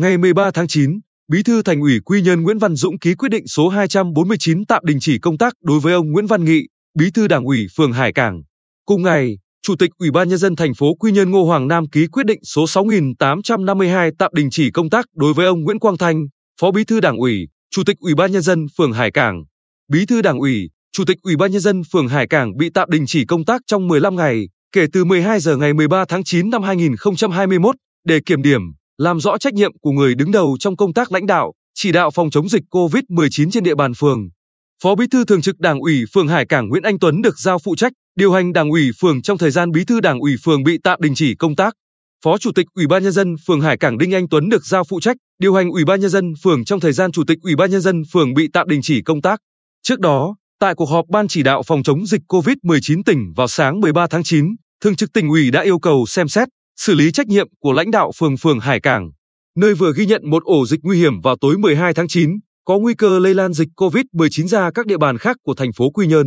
Ngày 13 tháng 9, Bí thư Thành ủy Quy Nhơn Nguyễn Văn Dũng ký quyết định số 249 tạm đình chỉ công tác đối với ông Nguyễn Văn Nghị, Bí thư Đảng ủy phường Hải Cảng. Cùng ngày, Chủ tịch Ủy ban nhân dân thành phố Quy Nhơn Ngô Hoàng Nam ký quyết định số 6852 tạm đình chỉ công tác đối với ông Nguyễn Quang Thanh, Phó Bí thư Đảng ủy, Chủ tịch Ủy ban nhân dân phường Hải Cảng. Bí thư Đảng ủy, Chủ tịch Ủy ban nhân dân phường Hải Cảng bị tạm đình chỉ công tác trong 15 ngày, kể từ 12 giờ ngày 13 tháng 9 năm 2021 để kiểm điểm, làm rõ trách nhiệm của người đứng đầu trong công tác lãnh đạo, chỉ đạo phòng chống dịch COVID-19 trên địa bàn phường. Phó Bí thư Thường trực Đảng ủy phường Hải Cảng Nguyễn Anh Tuấn được giao phụ trách điều hành Đảng ủy phường trong thời gian Bí thư Đảng ủy phường bị tạm đình chỉ công tác. Phó Chủ tịch Ủy ban nhân dân phường Hải Cảng Đinh Anh Tuấn được giao phụ trách điều hành Ủy ban nhân dân phường trong thời gian Chủ tịch Ủy ban nhân dân phường bị tạm đình chỉ công tác. Trước đó, tại cuộc họp ban chỉ đạo phòng chống dịch COVID-19 tỉnh vào sáng 13 tháng 9, Thường trực tỉnh ủy đã yêu cầu xem xét xử lý trách nhiệm của lãnh đạo phường phường Hải Cảng, nơi vừa ghi nhận một ổ dịch nguy hiểm vào tối 12 tháng 9, có nguy cơ lây lan dịch COVID-19 ra các địa bàn khác của thành phố Quy Nhơn.